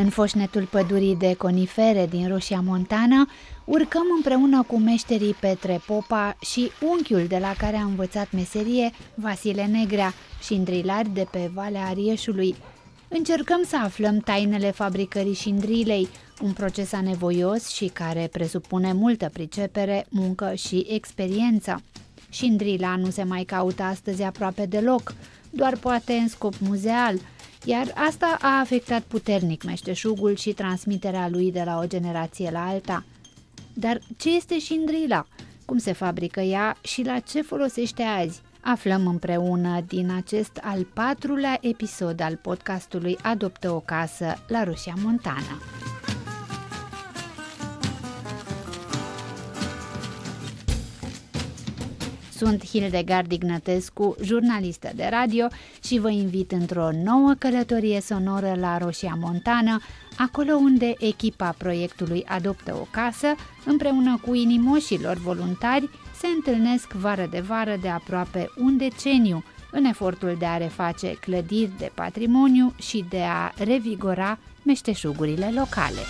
În foșnetul pădurii de conifere din Roșia Montana, urcăm împreună cu meșterii Petre Popa și unchiul de la care a învățat meserie, Vasile Negrea, și îndrilari de pe Valea Arieșului. Încercăm să aflăm tainele fabricării șindrilei, un proces anevoios și care presupune multă pricepere, muncă și experiență. Șindrila nu se mai caută astăzi aproape deloc, doar poate în scop muzeal – iar asta a afectat puternic meșteșugul și transmiterea lui de la o generație la alta. Dar ce este șindrila? Cum se fabrică ea și la ce folosește azi? Aflăm împreună din acest al patrulea episod al podcastului Adoptă o casă la Rusia Montana. Sunt Hildegard Ignatescu, jurnalistă de radio și vă invit într-o nouă călătorie sonoră la Roșia Montană, acolo unde echipa proiectului Adoptă o casă, împreună cu inimoșilor voluntari, se întâlnesc vară de vară de aproape un deceniu în efortul de a reface clădiri de patrimoniu și de a revigora meșteșugurile locale.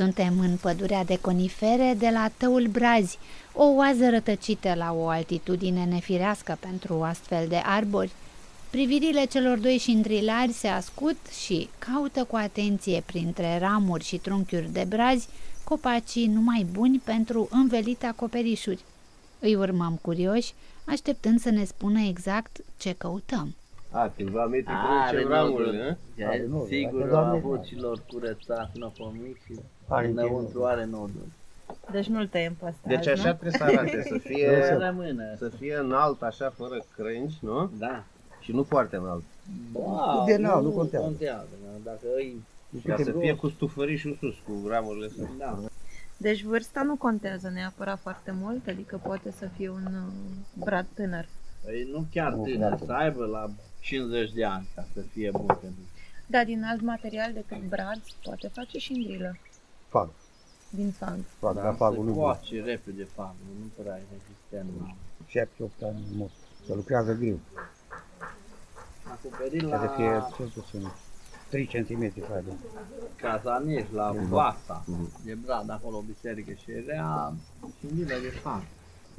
Suntem în pădurea de conifere de la Tăul Brazi, o oază rătăcită la o altitudine nefirească pentru astfel de arbori. Privirile celor doi șindrilari se ascut și caută cu atenție printre ramuri și trunchiuri de brazi copacii numai buni pentru învelite acoperișuri. Îi urmăm curioși, așteptând să ne spună exact ce căutăm. A, cândva metri cu ramurile, nu? Sigur, a avut și lor curățat până pe mic și înăuntru are noduri. Deci nu-l tăiem pe ăsta Deci așa trebuie să arate, să fie, să, rămână. să fie înalt, așa, fără crânci, nu? Da. Și nu foarte înalt. Wow, de înalt, nu contează. contează dacă îi... Ca să fie cu stufărișul sus, cu ramurile sus. Da. Deci vârsta nu contează neapărat foarte mult, adică poate să fie un uh, brad tânăr. Păi nu chiar tânăr, să aibă la 50 de ani ca să fie bun pentru Da, din alt material decât brad poate face și îngrilă. Fag. Din fag. Fag, da, dar fagul nu coace repede fagul, nu prea e rezistent. 7-8 ani mult. Se lucrează greu. Acoperit la... Să fie cel puțin 3 cm fagul. Cazaneș, la Vasa, de brad, acolo biserică și era și de fag.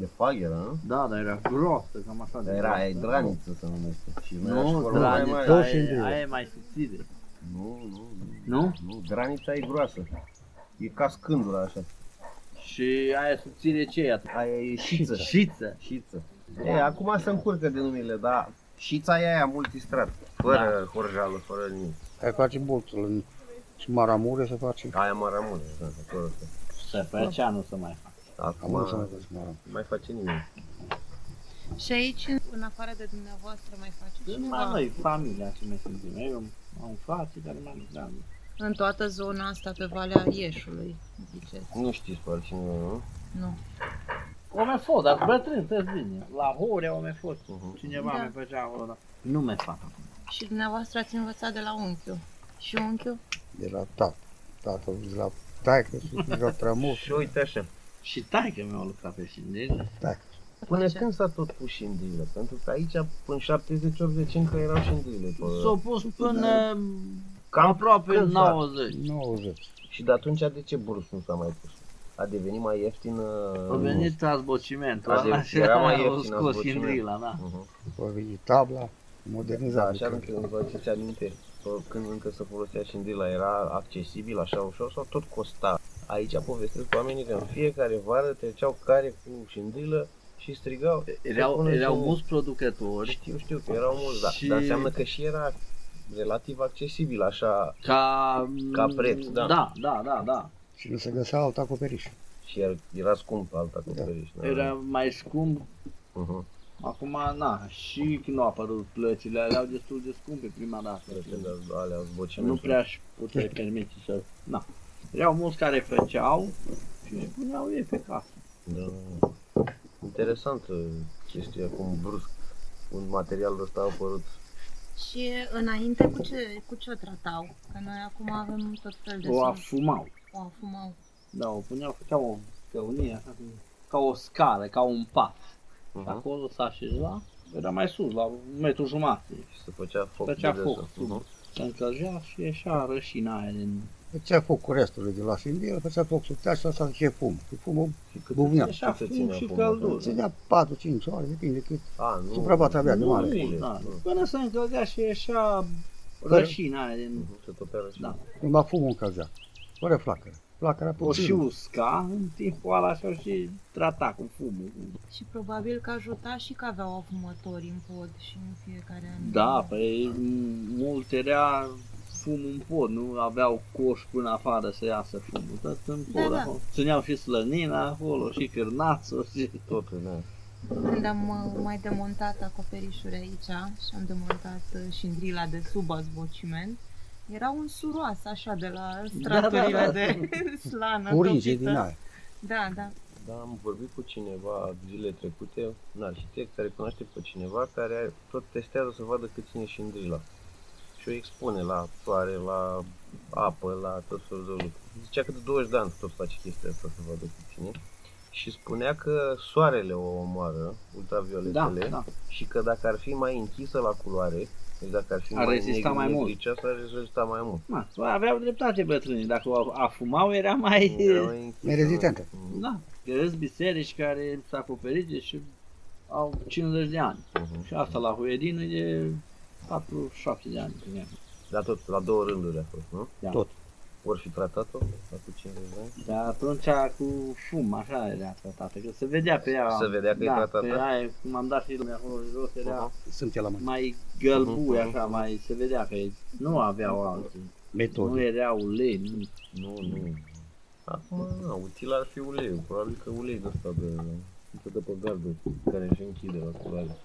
De fag era, nu? Da, dar era grosă, cam așa de Era aia draniță să numește. Și nu, dranița aia, aia e mai subțire. Nu, nu, nu. Nu? Nu, granița e groasă. E ca scândura așa. Și aia subțire ce e? Aia e șiță. Șiță. Șiță. E, acum se încurcă de numele, dar șița e aia multistrat, fără da. horjală, fără nimic. Aia face bolțul în și maramure se face. Aia maramure, da, Se făcea, nu se mai face. Acum nu se mai face maramure. mai face nimeni. Și aici, în afară de dumneavoastră, mai face cineva? Noi, familia ce ne simțim. Eu am frate, dar mai grande în toată zona asta pe Valea Arieșului, ziceți. Nu știți pe altcineva, nu? Nu. O mai fost, dar bătrân, te bine. La Horea o mai fost. Uh-huh. Cineva da. mai făcea acolo, dar nu mai fac Și dumneavoastră ați învățat de la unchiul. Și unchiul? De la tată. Tată, de la taică, de la trămur. și uite așa. Și taică mi-a lucrat pe șindilă. Taică. Până Ce? când s-a tot pus șindilă? Pentru că aici, până 70-80 încă erau șindile. S-au pus până Cam aproape 90. 90. Și de atunci de ce brus nu s-a mai pus? A devenit mai ieftin... A venit azbocimentul, a de, era mai ieftin scos Hindrila, da. Uh-huh. A venit tabla, modernizat. Da, așa când vă aduceți aminte, când încă se folosea Hindrila, era accesibil așa ușor sau tot costa? Aici povestesc cu oamenii că în fiecare vară treceau care cu Hindrila și strigau. Erau, erau mulți producători. Știu, știu că erau mulți, da. și... dar înseamnă că și era relativ accesibil, așa, ca, ca preț, da. Da, da, da, da. Și nu se găsea alt acoperiș. Și era, era scump alt acoperiș. Da. Da. Era mai scump. Uh-huh. Acum, na, și când au apărut plăcile, erau destul de scumpe prima dată. Plăcile alea Nu prea aș putea permite să... Na. Erau mulți care făceau și le puneau ei pe casă. Da. Interesant chestia cum brusc un material ăsta a apărut Și înainte cu ce, cu ce o tratau? Că noi acum avem tot fel de O sun. afumau. O afumau. Da, o puneau, făceau o găunie, așa, cum- ca o scară, ca un pat. Și Uh-huh. acolo s-a așeza, era mai sus, la un metru jumate. Și se făcea foc Făcea de foc desubt. sub. Mhm. Se încălzea și ieșea rășina aia din... Făcea foc cu restul de la șindilă, făcea foc sub tea și asta și fum. Și fumul Și cât Buvnea. cât Ieșea se fum ținea și fumul căldură. ăsta? ținea 4-5 ore, depinde cât. A, nu. Suprafața avea de Nu, mare. mult, da. Nu. Până se încălzea și ieșea rășina aia din... Mhm, Se topea rășina. Da. Numai fumul încălzea. Fără flacără. Flacăra O și usca, în timpul ăla și și trata cu fumul. Și probabil că ajuta și că aveau afumători în pod și în fiecare an. Da, păi m- mult era fum în pod, nu aveau coș până afară să iasă fumul, tot în Da, pod da. acolo. Țineau și slănina acolo, și cârnațul, și... Totul, da. Când am uh, mai demontat acoperișuri aici și am demontat uh, șindrila de sub azbociment, era un suroas așa de la straturile da, da. de slană Uringe topită. din aia. Da, da. Da, am vorbit cu cineva zilele trecute, un arhitect care cunoaște pe cineva care tot testează să vadă cât ține șindrila. Și o expune la soare, la apă, la tot felul de lucruri. Zicea că de 20 de ani tot face chestia asta să vadă cât ține. Și spunea că soarele o omoară, Da, ultravioletele, da. și că dacă ar fi mai închisă la culoare, deci dacă ar fi Ar mai rezista negri- mai mult. negriceasă, ar rezista mai mult. Ma, aveau dreptate bătrânii, dacă o afumau era mai... Era mai închisă, Mai rezistentă. Mhm. Da, că sunt biserici care s-au acoperit și au 50 de ani. Mhm. Și asta la Huedină e 47 de ani. cred. Dar tot, la două rânduri a fost, nu? Da. Tot. Ori fi tratat-o la cu 50 de ani? Dar atunci cu fum, așa era tratată, că se vedea pe ea. Se vedea că e da, tratată? pe aia, cum am dat și lumea acolo jos, era Sunt la mână. mai gălbui, Mhm. așa, mai se vedea că e- nu aveau alții. Nu Metode. era ulei, nu. Nu, nu. Acum, na, util ar fi uleiul. Probabil că ulei de ăsta de, de, de pe gardul, care își închide la culoare.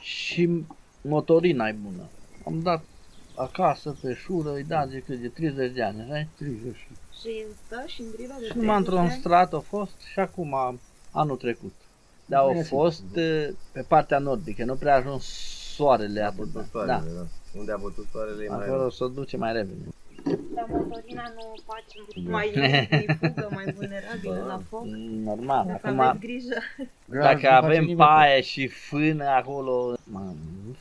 Și motorina e bună. Am dat acasă pe șură, îi da de cât de 30 de ani, așa? 30. Și stă șindrila de Și numai într-un strat a fost și acum anul trecut. Dar au Bine, fost eh, pe partea nordică, nu prea a ajuns soarele A atât. bătut Da, soarele, da. Unde a bătut soarele e mai acolo se duce mai repede. Dar motorina nu face mai fugă, mai vulnerabilă la foc. Normal, Dacă acum aveți grijă. dacă avem paie și fână acolo, mă,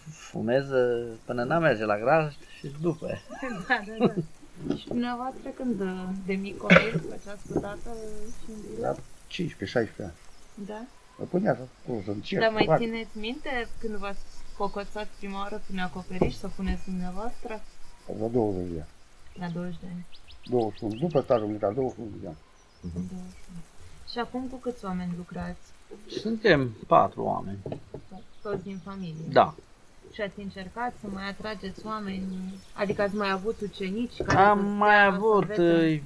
fumeză până n merge la graj și după. da, da, da. Și dumneavoastră când uh, de mic copil făceați cu tatăl șindrila? Da. 15-16 ani. Da? Mă punea să, o, să încerc. Dar să mai fac. țineți minte când v-ați cocoțat prima oară prin acoperiș să puneți dumneavoastră? La 20 de ani. La 20 de ani. 21. După stajul militar, 21 de ani. 21. Și acum cu câți oameni lucrați? Suntem patru oameni. Toți din familie. Da. Și ați încercat să mai atrageți oameni? Adică ați mai avut ucenici care Am să mai stea, să avut învețe? uh,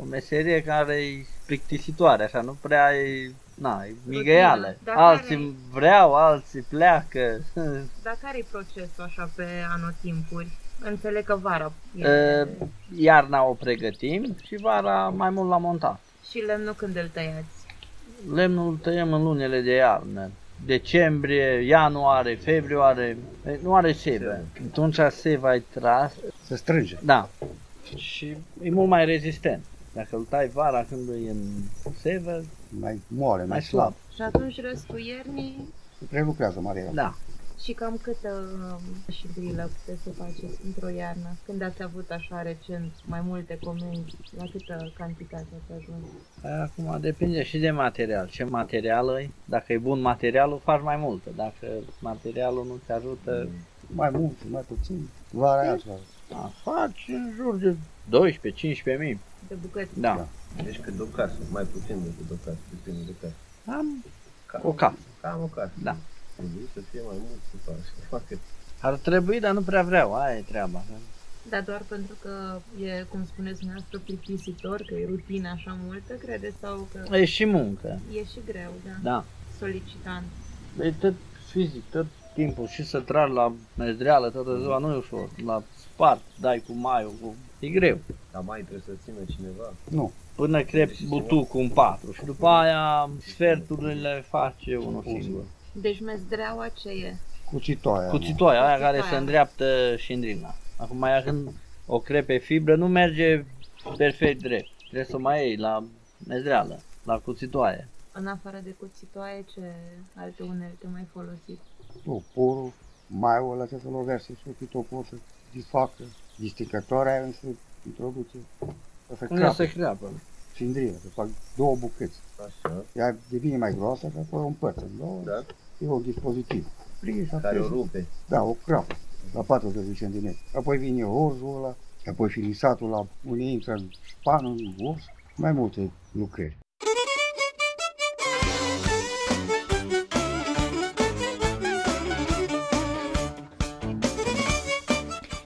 o meserie care e plictisitoare, așa, nu prea e, na, e migăială. Dar Alții care-i? vreau, alții pleacă. Dar care e procesul așa pe anotimpuri? Înțeleg că vara e... Uh, Iarna o pregătim și vara mai mult la montat. Și lemnul când îl tăiați? Lemnul îl tăiem în lunile de iarnă. Decembrie, ianuarie, februarie, e, nu are sebe. Atunci seva e tras, Se strânge. da, și e mult mai rezistent. Dacă îl tai vara când e în sevă, Mai moale, mai, mai slab. Și atunci restul iernii Se prelucrează marea. Da. Și cam câtă um, și brilă puteți să faceți într-o iarnă? Când ați avut așa recent mai multe comenzi, la câtă cantitate ați ajuns? Acum depinde și de material. Ce material e? Dacă e bun materialul, faci mai multă. Dacă materialul nu te ajută, Mai mult, mai puțin. Vara aia să fac. a, faci în jur de 12-15 mii. De bucăți? Da. Deci cât de o casă, mai puțin decât o casă, depinde de casă. Am Cam, o casă. Cam o casă. Da. Trebuie să fie mai mult să faci, să facă. Ar trebui, dar nu prea vreau. Aia e treaba. Dar doar pentru că e, cum spuneți dumneavoastră, plictisitor, că e rutină așa multă, credeți? Sau că E și muncă. e și greu, da? Da. Solicitant. E tot fizic, tot timpul și să tragi la mezdreală toată ziua nu e ușor. La spart, dai cu maiul, cu... e greu. Dar mai trebuie să țină cineva. Nu. Până crepi butucul în patru și după aia sferturile face unul singur. Deci mezdreaua ce e? Cuțitoaia. cuțitoaia aia care Cuțitoaia. se îndreaptă șindrina. Acum aia când o crepe fibră nu merge perfect drept. Trebuie să o mai iei la mezreală, la cuțitoaie. În afară de cuțitoaie, ce alte unelte mai folosiți? Toporul, maiul ăla ce să lovește și ochii topor să disfacă. Disticătoarea aia însă introduce. Să se Unde creapă, se creapă. cindrilă, să fac două bucăți. Așa, Ea devine mai groasă și apoi o împărță în două. da? E un dispozitiv. Prie și Care o apoi rupe. Da, o crapă, la 40 de cm. Apoi vine orzul ăla, și apoi finisatul la unde intră în span, în ors, mai multe lucrări.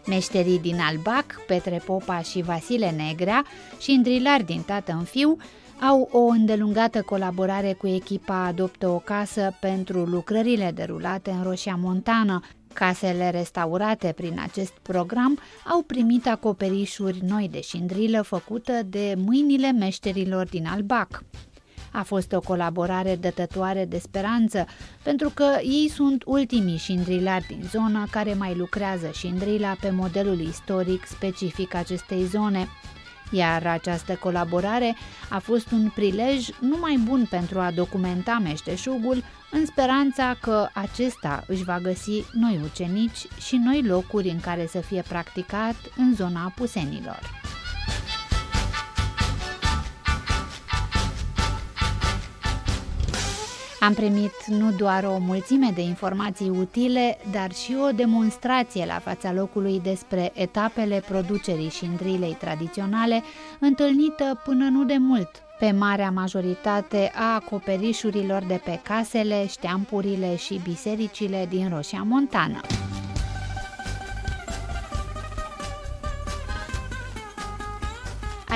Meșterii din Albac, Petre Popa și Vasile Negrea și îndrilari din tată în fiu au o îndelungată colaborare cu echipa Adoptă o casă pentru lucrările derulate în Roșia Montană. Casele restaurate prin acest program au primit acoperișuri noi de șindrilă făcută de mâinile meșterilor din Albac. A fost o colaborare dătătoare de speranță, pentru că ei sunt ultimii șindrilari din zonă care mai lucrează șindrila pe modelul istoric specific acestei zone. Iar această colaborare a fost un prilej numai bun pentru a documenta meșteșugul, în speranța că acesta își va găsi noi ucenici și noi locuri în care să fie practicat în zona Pusenilor. Am primit nu doar o mulțime de informații utile, dar și o demonstrație la fața locului despre etapele producerii șindrilei tradiționale, întâlnită până nu de mult pe marea majoritate a acoperișurilor de pe casele, șteampurile și bisericile din Roșia Montană.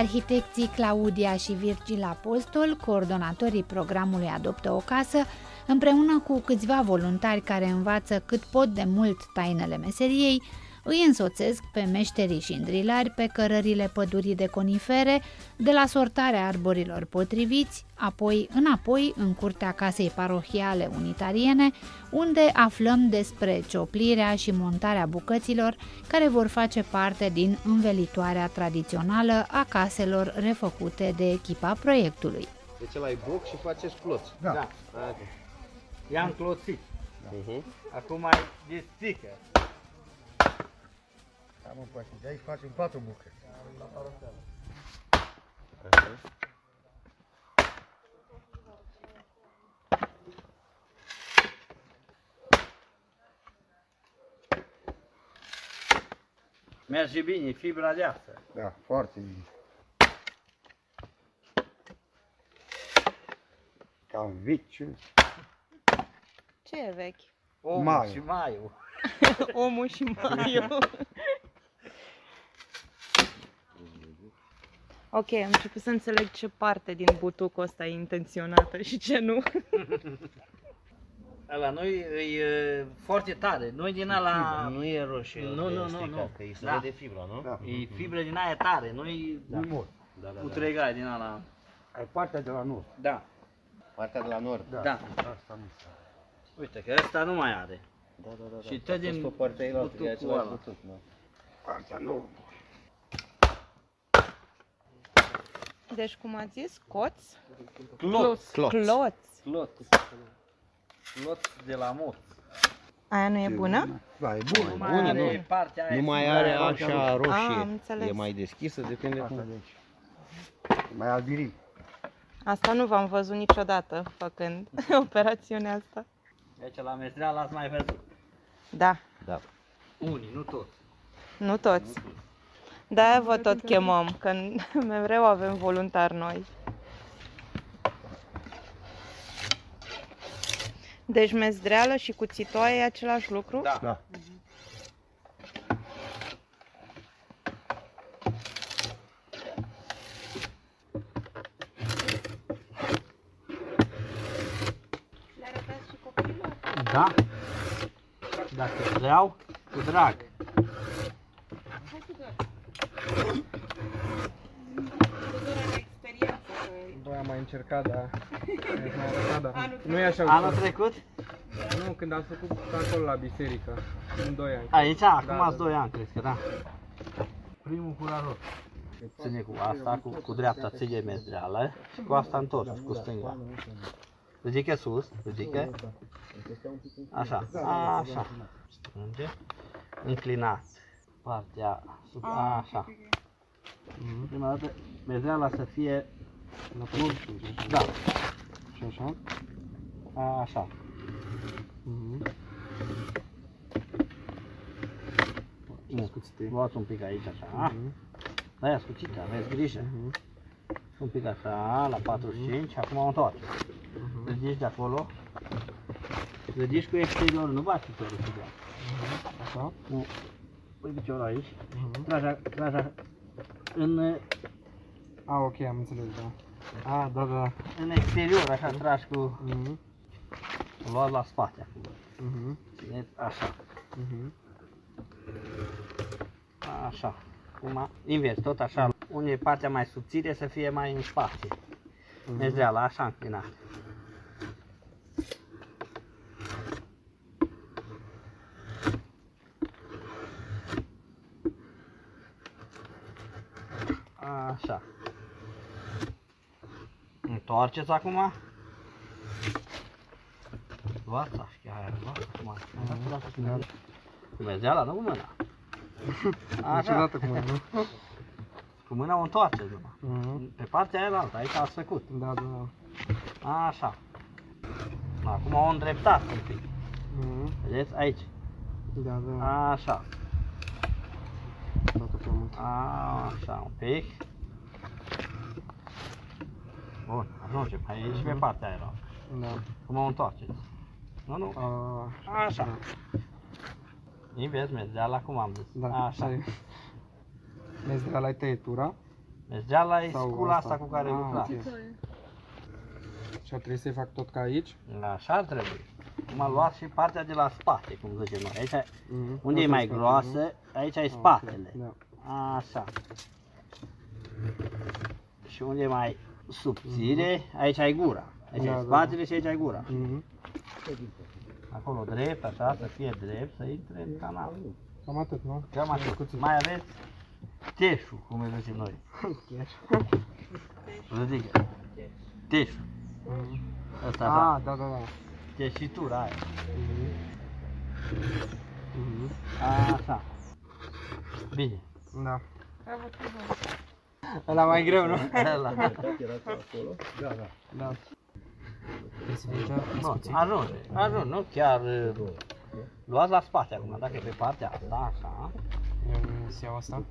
Arhitecții Claudia și Virgil Apostol, coordonatorii programului Adoptă o casă, împreună cu câțiva voluntari care învață cât pot de mult tainele meseriei, îi însoțesc pe meșterii și îndrilari pe cărările pădurii de conifere, de la sortarea arborilor potriviți, apoi înapoi în curtea casei parohiale unitariene, unde aflăm despre cioplirea și montarea bucăților care vor face parte din învelitoarea tradițională a caselor refăcute de echipa proiectului. Deci ăla e boc și faceți ploți. Da. Da. I-am cloțit. Uh-huh. Acum mai destică. Am împărțit, de aici facem patru bucăți. Merge bine, fibra de asta. Da, foarte bine. Cam viciu. Ce e vechi? Omul Maiu. și maiul. Omul și Maiu. ok, am început să înțeleg ce parte din butucul ăsta e intenționată și ce nu. La noi e e foarte tare. Noi din ala... Nu e roșie. Nu, de nu, nu, stricat, nu. Că îi se Da. vede fibra, nu? Da. E fibre din aia tare. Noi Da. Nord. Da, da, da. utregai din ala. Ai partea de la nord. Da. Partea de la nord. Da. Da. Asta nu. Uite că ăsta nu mai are. Da, da, da. da. Și tot A fost din pe partea ailaltă, e butucul același ăla. butuc, da. Partea nord. Deci, cum ați zis, coț? Cloț. Cloț. Cloț. Cloț. Cloț de la mot. Aia nu e bună? Da, e Nu bună. mai bună, are nu. partea aia Nu mai fibră are aia așa roșie. Ah, am înțeles. E mai deschisă, depinde Asta cum. de aici. E Mai albirit. Asta nu v-am văzut niciodată făcând operațiunea asta. Deci la mestreală ați mai văzut. Da, Da. Unii, nu toți. nu toți. De-aia vă tot chemăm, că mereu avem voluntari noi. Deci mezdreală și cuțitoaie e același lucru? Da. Da. Da? Dacă vreau, cu drag. Bă, am mai încercat, dar... mi-a mai arătat, dar nu e așa Anul ușor. trecut? Nu, când ați făcut acolo la biserică, în 2 ani. Aici, acum da, ați da. 2 ani, cred că da. Primul curajos. Ține cu asta, cu, cu dreapta ține mezdeală și cu asta întors, cu stânga. Ridică sus, ridică. Așa, așa. Strânge. Înclinat. Partea sub, așa. Mhm. Prima dată, mezdeala să fie La mult, da, Și așa? așa. Mhm. Nu, Scuțite. luați un pic aici, așa. Mhm. Da, ia scuțită, aveți grijă. Mhm. Un pic așa, la 45, acum o întoarce. Mhm. Ridici de acolo. Ridici cu exteriorul, nu bați piciorul cu ea. Așa? Nu. Pui piciorul aici. Mhm. Tragi, a- tragi a- în, A, ok, am înțeles, da. A, da, da. în exterior, așa, tragi cu... Mhm. Luați la spate acum. Mhm. Țineți așa. Mhm. Așa. Acum, invers, tot așa. Unde e partea mai subțire să fie mai în spate. Mhm. Mezdeala, așa înclinat. Așa. Întoarceți acum. Luați așa, aia, luați acum. Luați, luați, luați. Cu mezdeala, nu cu mâna. Așa. Niciodată cu mâna, nu? Cu mâna o întoarceți numai. Mhm. Pe partea aia altă, aici ați făcut. Da, da, da. Așa. Acum o îndreptați un pic. Mhm. Vedeți? Aici. Da, da. Așa. Toată prea mult. Așa, un pic. Bun, ajungem aici pe partea aia. altă. Da. Acum o întoarceți. Nu, nu. A, Așa. Invers, mezdeala, cum am zis. da. Așa. Așa. Mezdeala ai tăietura Mezdeala e Sau scula asta? asta cu care Ah, lucrați. ok. și ar trebui să-i fac tot ca aici. Așa ar trebui. Acum luați și partea de la spate, cum zicem noi. Aici, Mhm. unde e Asta mai spatele, groasă, aici e nu? spatele. Da. Așa. Și unde e mai subțire, aici ai gura. Aici Da, ai da, spatele și aici ai gura. Mhm. Acolo drept, așa, să fie drept, să intre în canal. Cam atât, nu? Cam așa. Cuțit. Mai aveți teșul, cum îi zicem noi. Ridică. Teșul. Mhm. Ăsta, da. Ah, da, da, da. Teșitura aia. Mhm. Mhm. Așa. Bine. Da. Ăla mai greu, nu? Ăla. Da. Trebuie să fie cea Nu, ajunge, ajunge, nu chiar uh, luați la spate acum, dacă e pe partea asta, așa, Eu nu să iau asta.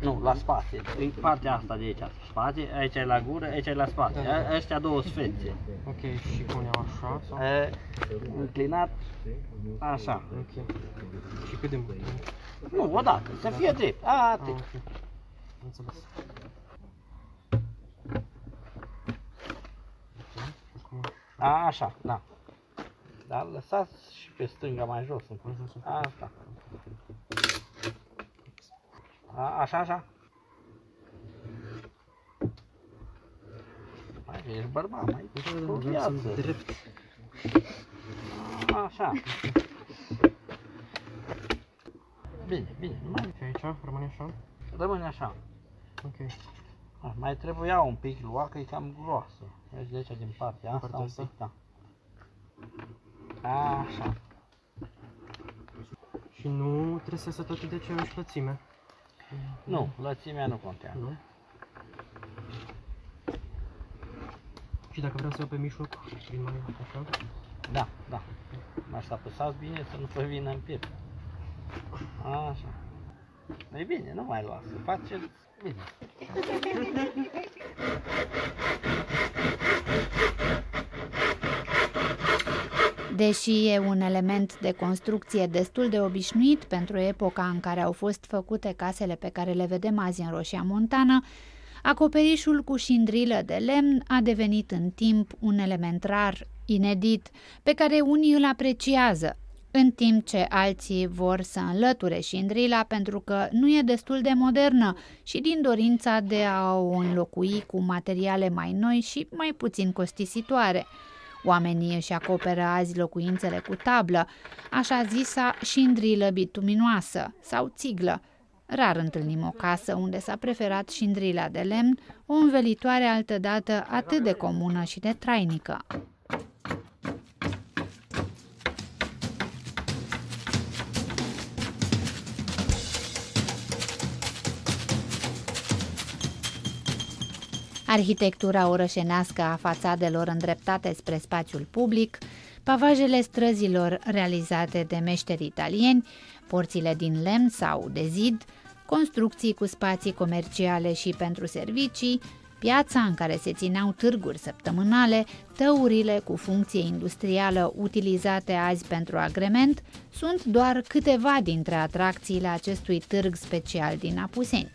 nu, la spate, în partea asta de aici, spate, aici e la gură, aici e la spate, Da. A- ăștia două sfețe, Ok, și cum iau așa? Sau? E, înclinat, așa, Ok. Și cât de mult? nu, odată, să fie drept, Ah, atât, ok. Înțeles. Acum, așa, da, dar lăsați și pe stânga mai jos, un pic. asta, A, așa, așa, mai ești bărbat, mai cu viață. drept. Așa. Bine, bine, mai Și aici rămâne așa? rămâne așa. Ok. Ah, Mai trebuia un pic lua, că e cam groasă. Vezi de aici din partea asta Partea un asta? pic, da. Așa. Și nu trebuie să se tot de aceeași lățime. Nu, lățimea nu contează. Nu? Și dacă vreau să iau pe mijloc, prin mai așa? Da, da. Mai să apăsați bine să nu vă vină în piept. Așa. E bine, nu mai luați, faceți bine. Deși e un element de construcție destul de obișnuit pentru epoca în care au fost făcute casele pe care le vedem azi în Roșia Montană, acoperișul cu șindrilă de lemn a devenit în timp un element rar, inedit, pe care unii îl apreciază, în timp ce alții vor să înlăture șindrila pentru că nu e destul de modernă și din dorința de a o înlocui cu materiale mai noi și mai puțin costisitoare. Oamenii își acoperă azi locuințele cu tablă, așa zisa șindrilă bituminoasă sau țiglă. Rar întâlnim o casă unde s-a preferat șindrila de lemn, o învelitoare altădată atât de comună și de trainică. Arhitectura orășenească a fațadelor îndreptate spre spațiul public, pavajele străzilor realizate de meșteri italieni, porțile din lemn sau de zid, construcții cu spații comerciale și pentru servicii, piața în care se țineau târguri săptămânale, tăurile cu funcție industrială utilizate azi pentru agrement, sunt doar câteva dintre atracțiile acestui târg special din Apuseni.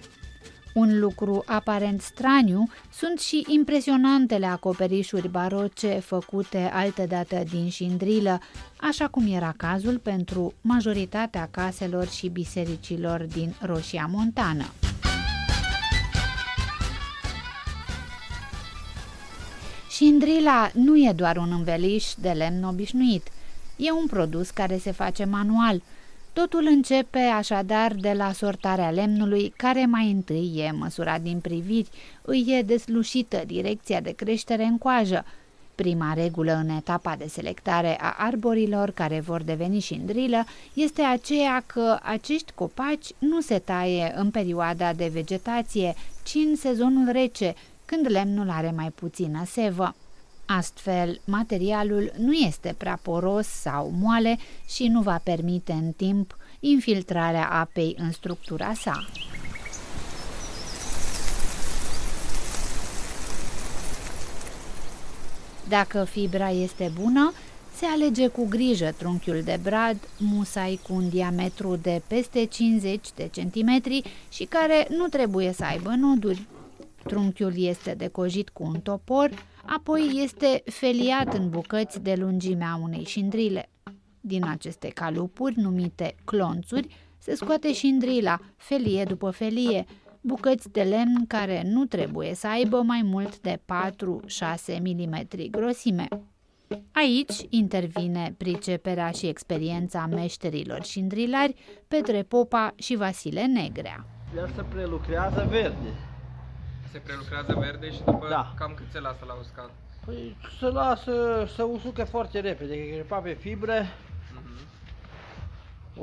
Un lucru aparent straniu sunt și impresionantele acoperișuri baroce făcute altădată din șindrilă, așa cum era cazul pentru majoritatea caselor și bisericilor din Roșia Montană. Șindrila nu e doar un înveliș de lemn obișnuit, e un produs care se face manual – Totul începe așadar de la sortarea lemnului, care mai întâi e măsurat din priviri, îi e deslușită direcția de creștere în coajă. Prima regulă în etapa de selectare a arborilor care vor deveni șindrilă este aceea că acești copaci nu se taie în perioada de vegetație, ci în sezonul rece, când lemnul are mai puțină sevă. Astfel, materialul nu este prea poros sau moale și nu va permite în timp infiltrarea apei în structura sa. Dacă fibra este bună, se alege cu grijă trunchiul de brad, musai cu un diametru de peste 50 de centimetri și care nu trebuie să aibă noduri. Trunchiul este decojit cu un topor, apoi este feliat în bucăți de lungimea unei șindrile. Din aceste calupuri, numite clonțuri, se scoate șindrila, felie după felie, bucăți de lemn care nu trebuie să aibă mai mult de 4-6 mm grosime. Aici intervine priceperea și experiența meșterilor șindrilari Petre Popa și Vasile Negrea. El se prelucrează verde se prelucrează verde și după Da. cam cât se lasă la uscat? Păi se lasă să usucă foarte repede, că crepa pe fibre, Mhm.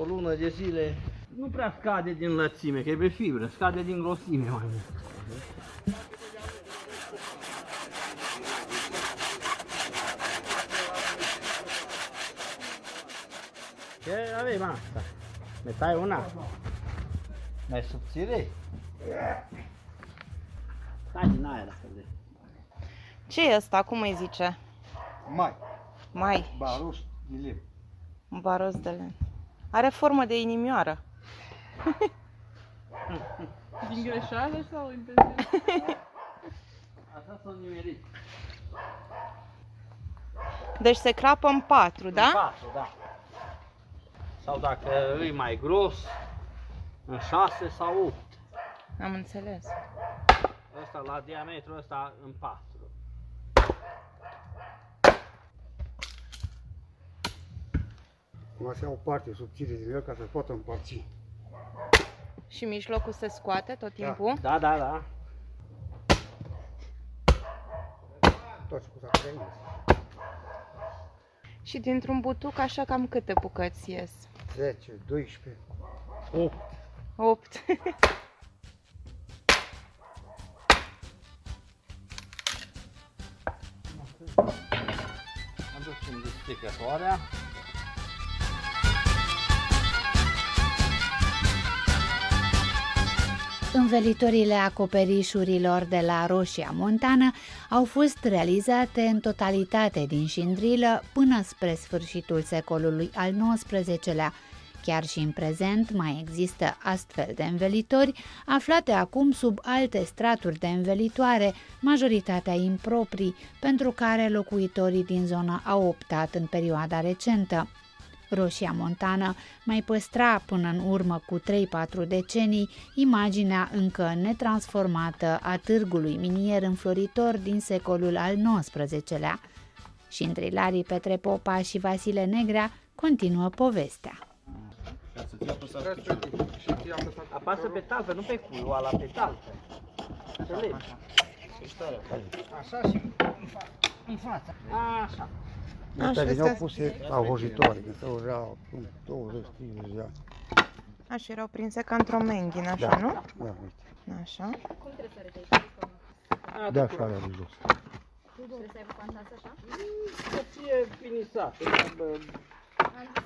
o lună de zile. Nu prea scade din lățime, că e pe fibră, scade din grosime mai mult. Ce avem asta? Ne tai una? Mai subțire? Stai din aia dacă vrei. Ce e ăsta? Cum îi zice? Mai, Mai, baruș de lemn. un baros de lemn. Are formă de inimioară. Din greșeală sau intenționat? Asta s-a nimerit. Deci se crapă în patru, da? În patru, da. Sau dacă e mai gros, în 6 sau 8. Am înțeles. Ăsta la diametru ăsta în 4. Acum se ia o parte subțire din el ca să poată împărți. Și mijlocul se scoate tot timpul? Da, da, da. Tot ce cu s-a prins. Și dintr-un butuc așa cam câte bucăți ies? 10, 12. 8. 8. Aducem desticătoarea. Învelitorile acoperișurilor de la Roșia Montană au fost realizate în totalitate din șindrilă până spre sfârșitul secolului al XIX-lea. Chiar și în prezent mai există astfel de învelitori, aflate acum sub alte straturi de învelitoare, majoritatea improprii, pentru care locuitorii din zonă au optat în perioada recentă. Roșia Montană mai păstra până în urmă cu 3-4 decenii imaginea încă netransformată a târgului minier înfloritor din secolul al XIX-lea. și întrilarii Petre Popa și Vasile Negrea continuă povestea. Apasă pe talpă, nu pe cui, o ala pe talpă. Înțelegi? Așa și în față. Așa. Astea Așa, veneau astea- puse la hojitoare, că stau erau 20-30 de ani. Așa, erau prinse ca într-o menghină, așa, Da. nu? Da, uite. Așa. De așa alea de jos. Să fie finisat, bă,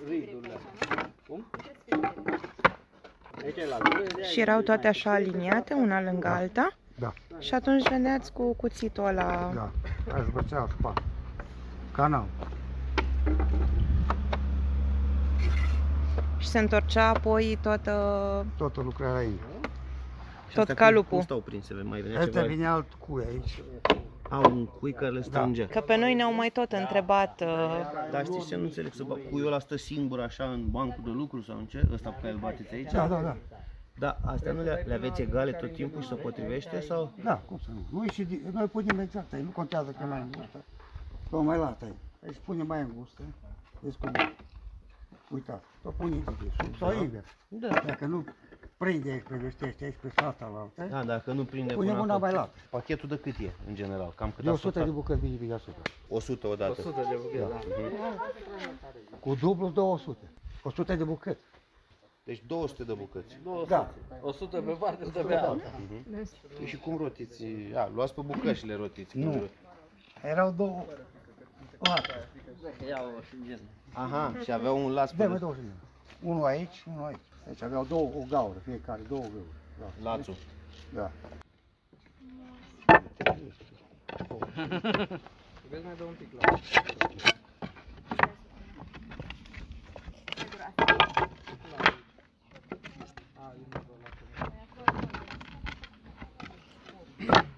ridurile. Cum? Aici e la gură, de Și erau toate așa aliniate, una lângă alta? Da. Și atunci veneați cu cuțitul ăla. Da, aș băcea spa. Canal. Și se întorcea apoi toată, Toată lucrarea aici. tot calupul. Cum stau prinse? Mai venea Ăsta ceva? vine alt cui aici. Au un cui care le strângea. Că pe noi ne-au mai tot întrebat uh, Dar știți ce nu înțeleg? Să bă, cuiul ăla stă singur așa în bancul de lucru sau în ce? Ăsta pe care îl bateți aici? Da, da, da. Da, astea nu le, le aveți egale tot timpul și se potrivește sau? Da, cum să nu? Noi, și, di- noi punem exact aici, nu contează că e mai îngustă. Sau mai lată aici. Aici pune mai îngustă. Vezi cum e. Uitați, o pune de sus. Sau invers. Da. Dacă nu prinde aici pe vestește aici pe asta la altă, Da, dacă nu prinde Punem până una acolo. mai lată. Pachetul de cât e, în general? Cam cât de a 100 de stat? bucăți vine pe deasupra. 100 odată. 100 de bucăți, da. Cu dublu 200. 100 de bucăți. Deci 200 de bucăți. Da. 100 pe parte, 100 pe alta. Păi și cum rotiți? A, luați pe bucăți și le rotiți. Nu. Erau două late. Ia o și gen. Aha, și aveau un las Da, pe mă, două zile. Unul aici, unul aici. Deci aveau două, o gaură, fiecare, două gauri. Da. lațul. da. Vezi mai dă un pic la...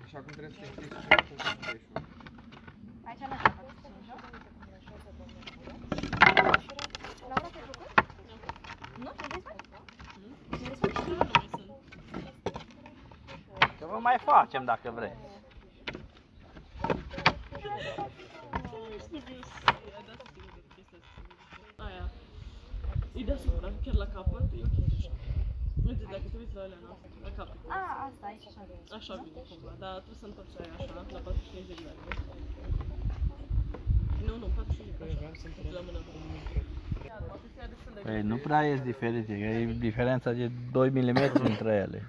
Și acum trebuie să te închizi și cu capeșul. Că vă mai facem dacă vreți. Aia. E deasupra, chiar la capăt, e ok așa. Uite, dacă te uiți la alea noastre, la capăt. A, asta aici așa. Așa vine cumva, dar trebuie să întorci aia așa, la 45 de grade. Nu, nu, 45 de grade, așa, la mână. Păi nu prea e diferite, că e diferența de 2 mm între ele.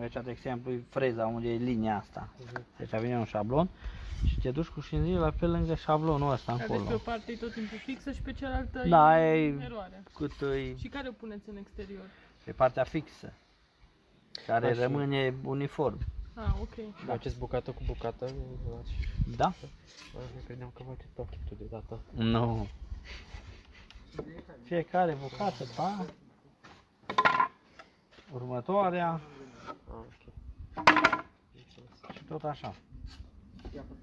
Aici, de exemplu, e freza unde e linia asta. Deci vine un șablon și te duci cu șinzila pe lângă șablonul ăsta Deci pe încolo. o parte e tot timpul fixă și pe cealaltă Da, e e eroare. cât e Și care o puneți în exterior? pe partea fixă, care Așa. rămâne uniform. Ah, ok. Faceți bucată cu bucată? Da? Nu credeam că faceți pachetul deodată. Nu. Fiecare bucată, pa. Următoarea și tot așa.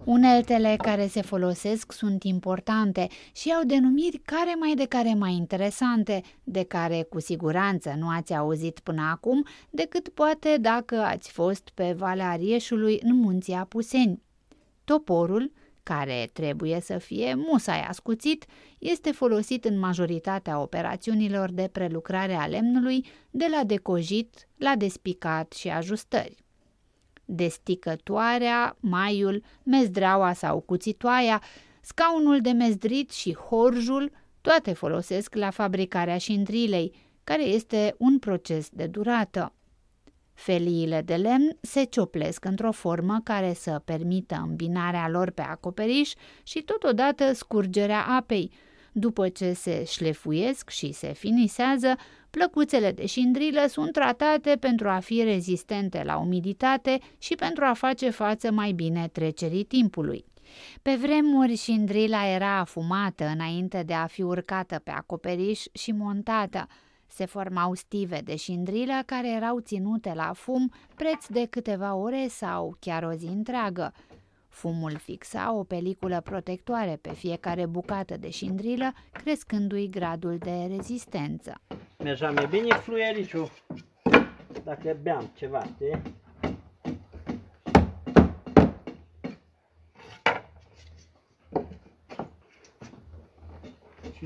Uneltele care se folosesc sunt importante și au denumiri care mai de care mai interesante, de care cu siguranță nu ați auzit până acum, decât poate dacă ați fost pe Valea Arieșului în munții Apuseni. Toporul, care trebuie să fie musai ascuțit, este folosit în majoritatea operațiunilor de prelucrare a lemnului, de la decojit la despicat și ajustări desticătoarea, maiul, mezdreaua sau cuțitoaia, scaunul de mezdrit și horjul, toate folosesc la fabricarea șindrilei, care este un proces de durată. Feliile de lemn se cioplesc într-o formă care să permită îmbinarea lor pe acoperiș și totodată scurgerea apei. După ce se șlefuiesc și se finisează, plăcuțele de șindrilă sunt tratate pentru a fi rezistente la umiditate și pentru a face față mai bine trecerii timpului. Pe vremuri, șindrila era afumată înainte de a fi urcată pe acoperiș și montată. Se formau stive de șindrilă care erau ținute la fum preț de câteva ore sau chiar o zi întreagă. Fumul fixa o peliculă protectoare pe fiecare bucată de șindrilă, crescându-i gradul de rezistență. Mergeam e bine fluiericiu. Dacă beam ceva, știi? Și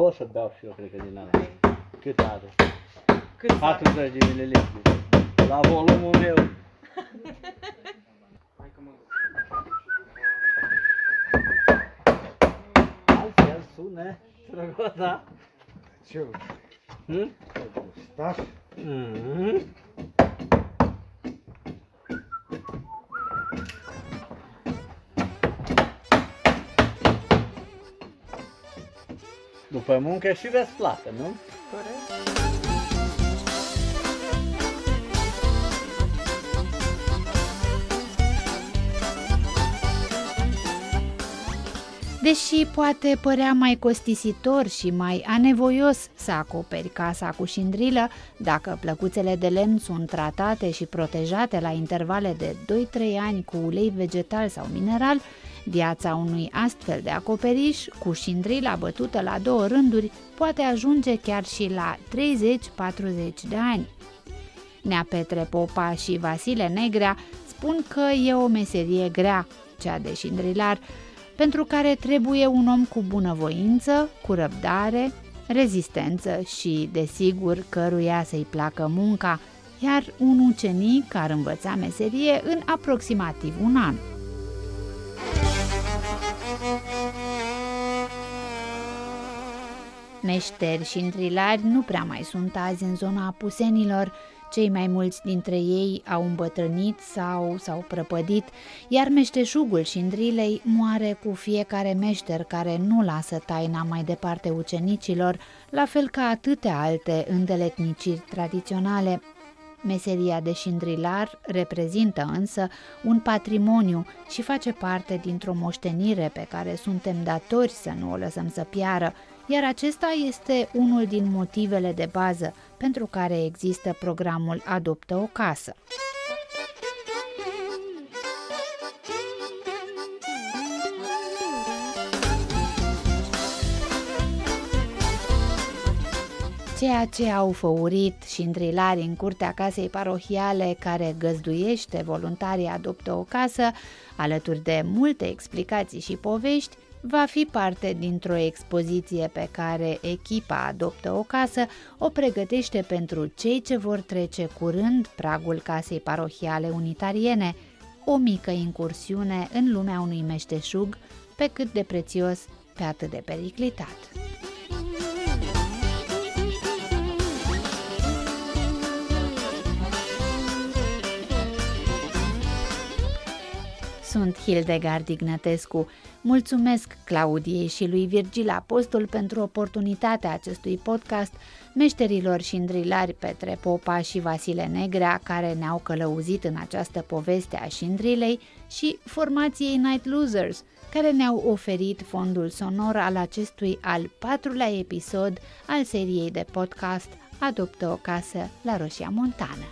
Unul pot să beau și eu, cred că din ala. Cât are? Cât 40 de mililitri. La volumul meu. Hai că mă duc. Altfel sună străgoța. Ce? Hm? Staș? Mhm. După muncă și veți plată, nu? Corect. Deși poate părea mai costisitor și mai anevoios să acoperi casa cu șindrilă, dacă plăcuțele de lemn sunt tratate și protejate la intervale de 2-3 ani cu ulei vegetal sau mineral, viața unui astfel de acoperiș cu șindrila bătută la două rânduri poate ajunge chiar și la 30-40 de ani. Nea Petre Popa și Vasile Negrea spun că e o meserie grea, cea de șindrilar, pentru care trebuie un om cu bunăvoință, cu răbdare, rezistență și, desigur, căruia să-i placă munca, iar un ucenic ar învăța meserie în aproximativ un an. Meșteri și întrilari nu prea mai sunt azi în zona apusenilor, cei mai mulți dintre ei au îmbătrânit sau s-au prăpădit, iar meșteșugul și îndrilei moare cu fiecare meșter care nu lasă taina mai departe ucenicilor, la fel ca atâtea alte îndeletniciri tradiționale. Meseria de șindrilar reprezintă însă un patrimoniu și face parte dintr-o moștenire pe care suntem datori să nu o lăsăm să piară, iar acesta este unul din motivele de bază pentru care există programul Adoptă o casă. Ceea ce au făurit și îndrilari în curtea casei parohiale care găzduiește voluntarii adoptă o casă, alături de multe explicații și povești, va fi parte dintr-o expoziție pe care echipa Adoptă o casă o pregătește pentru cei ce vor trece curând pragul casei parohiale unitariene, o mică incursiune în lumea unui meșteșug pe cât de prețios, pe atât de periclitat. Sunt Hildegard Ignatescu. Mulțumesc Claudiei și lui Virgil Apostol pentru oportunitatea acestui podcast, meșterilor și îndrilari Petre Popa și Vasile Negrea, care ne-au călăuzit în această poveste a șindrilei, și formației Night Losers, care ne-au oferit fondul sonor al acestui al patrulea episod al seriei de podcast Adoptă o casă la Roșia Montană.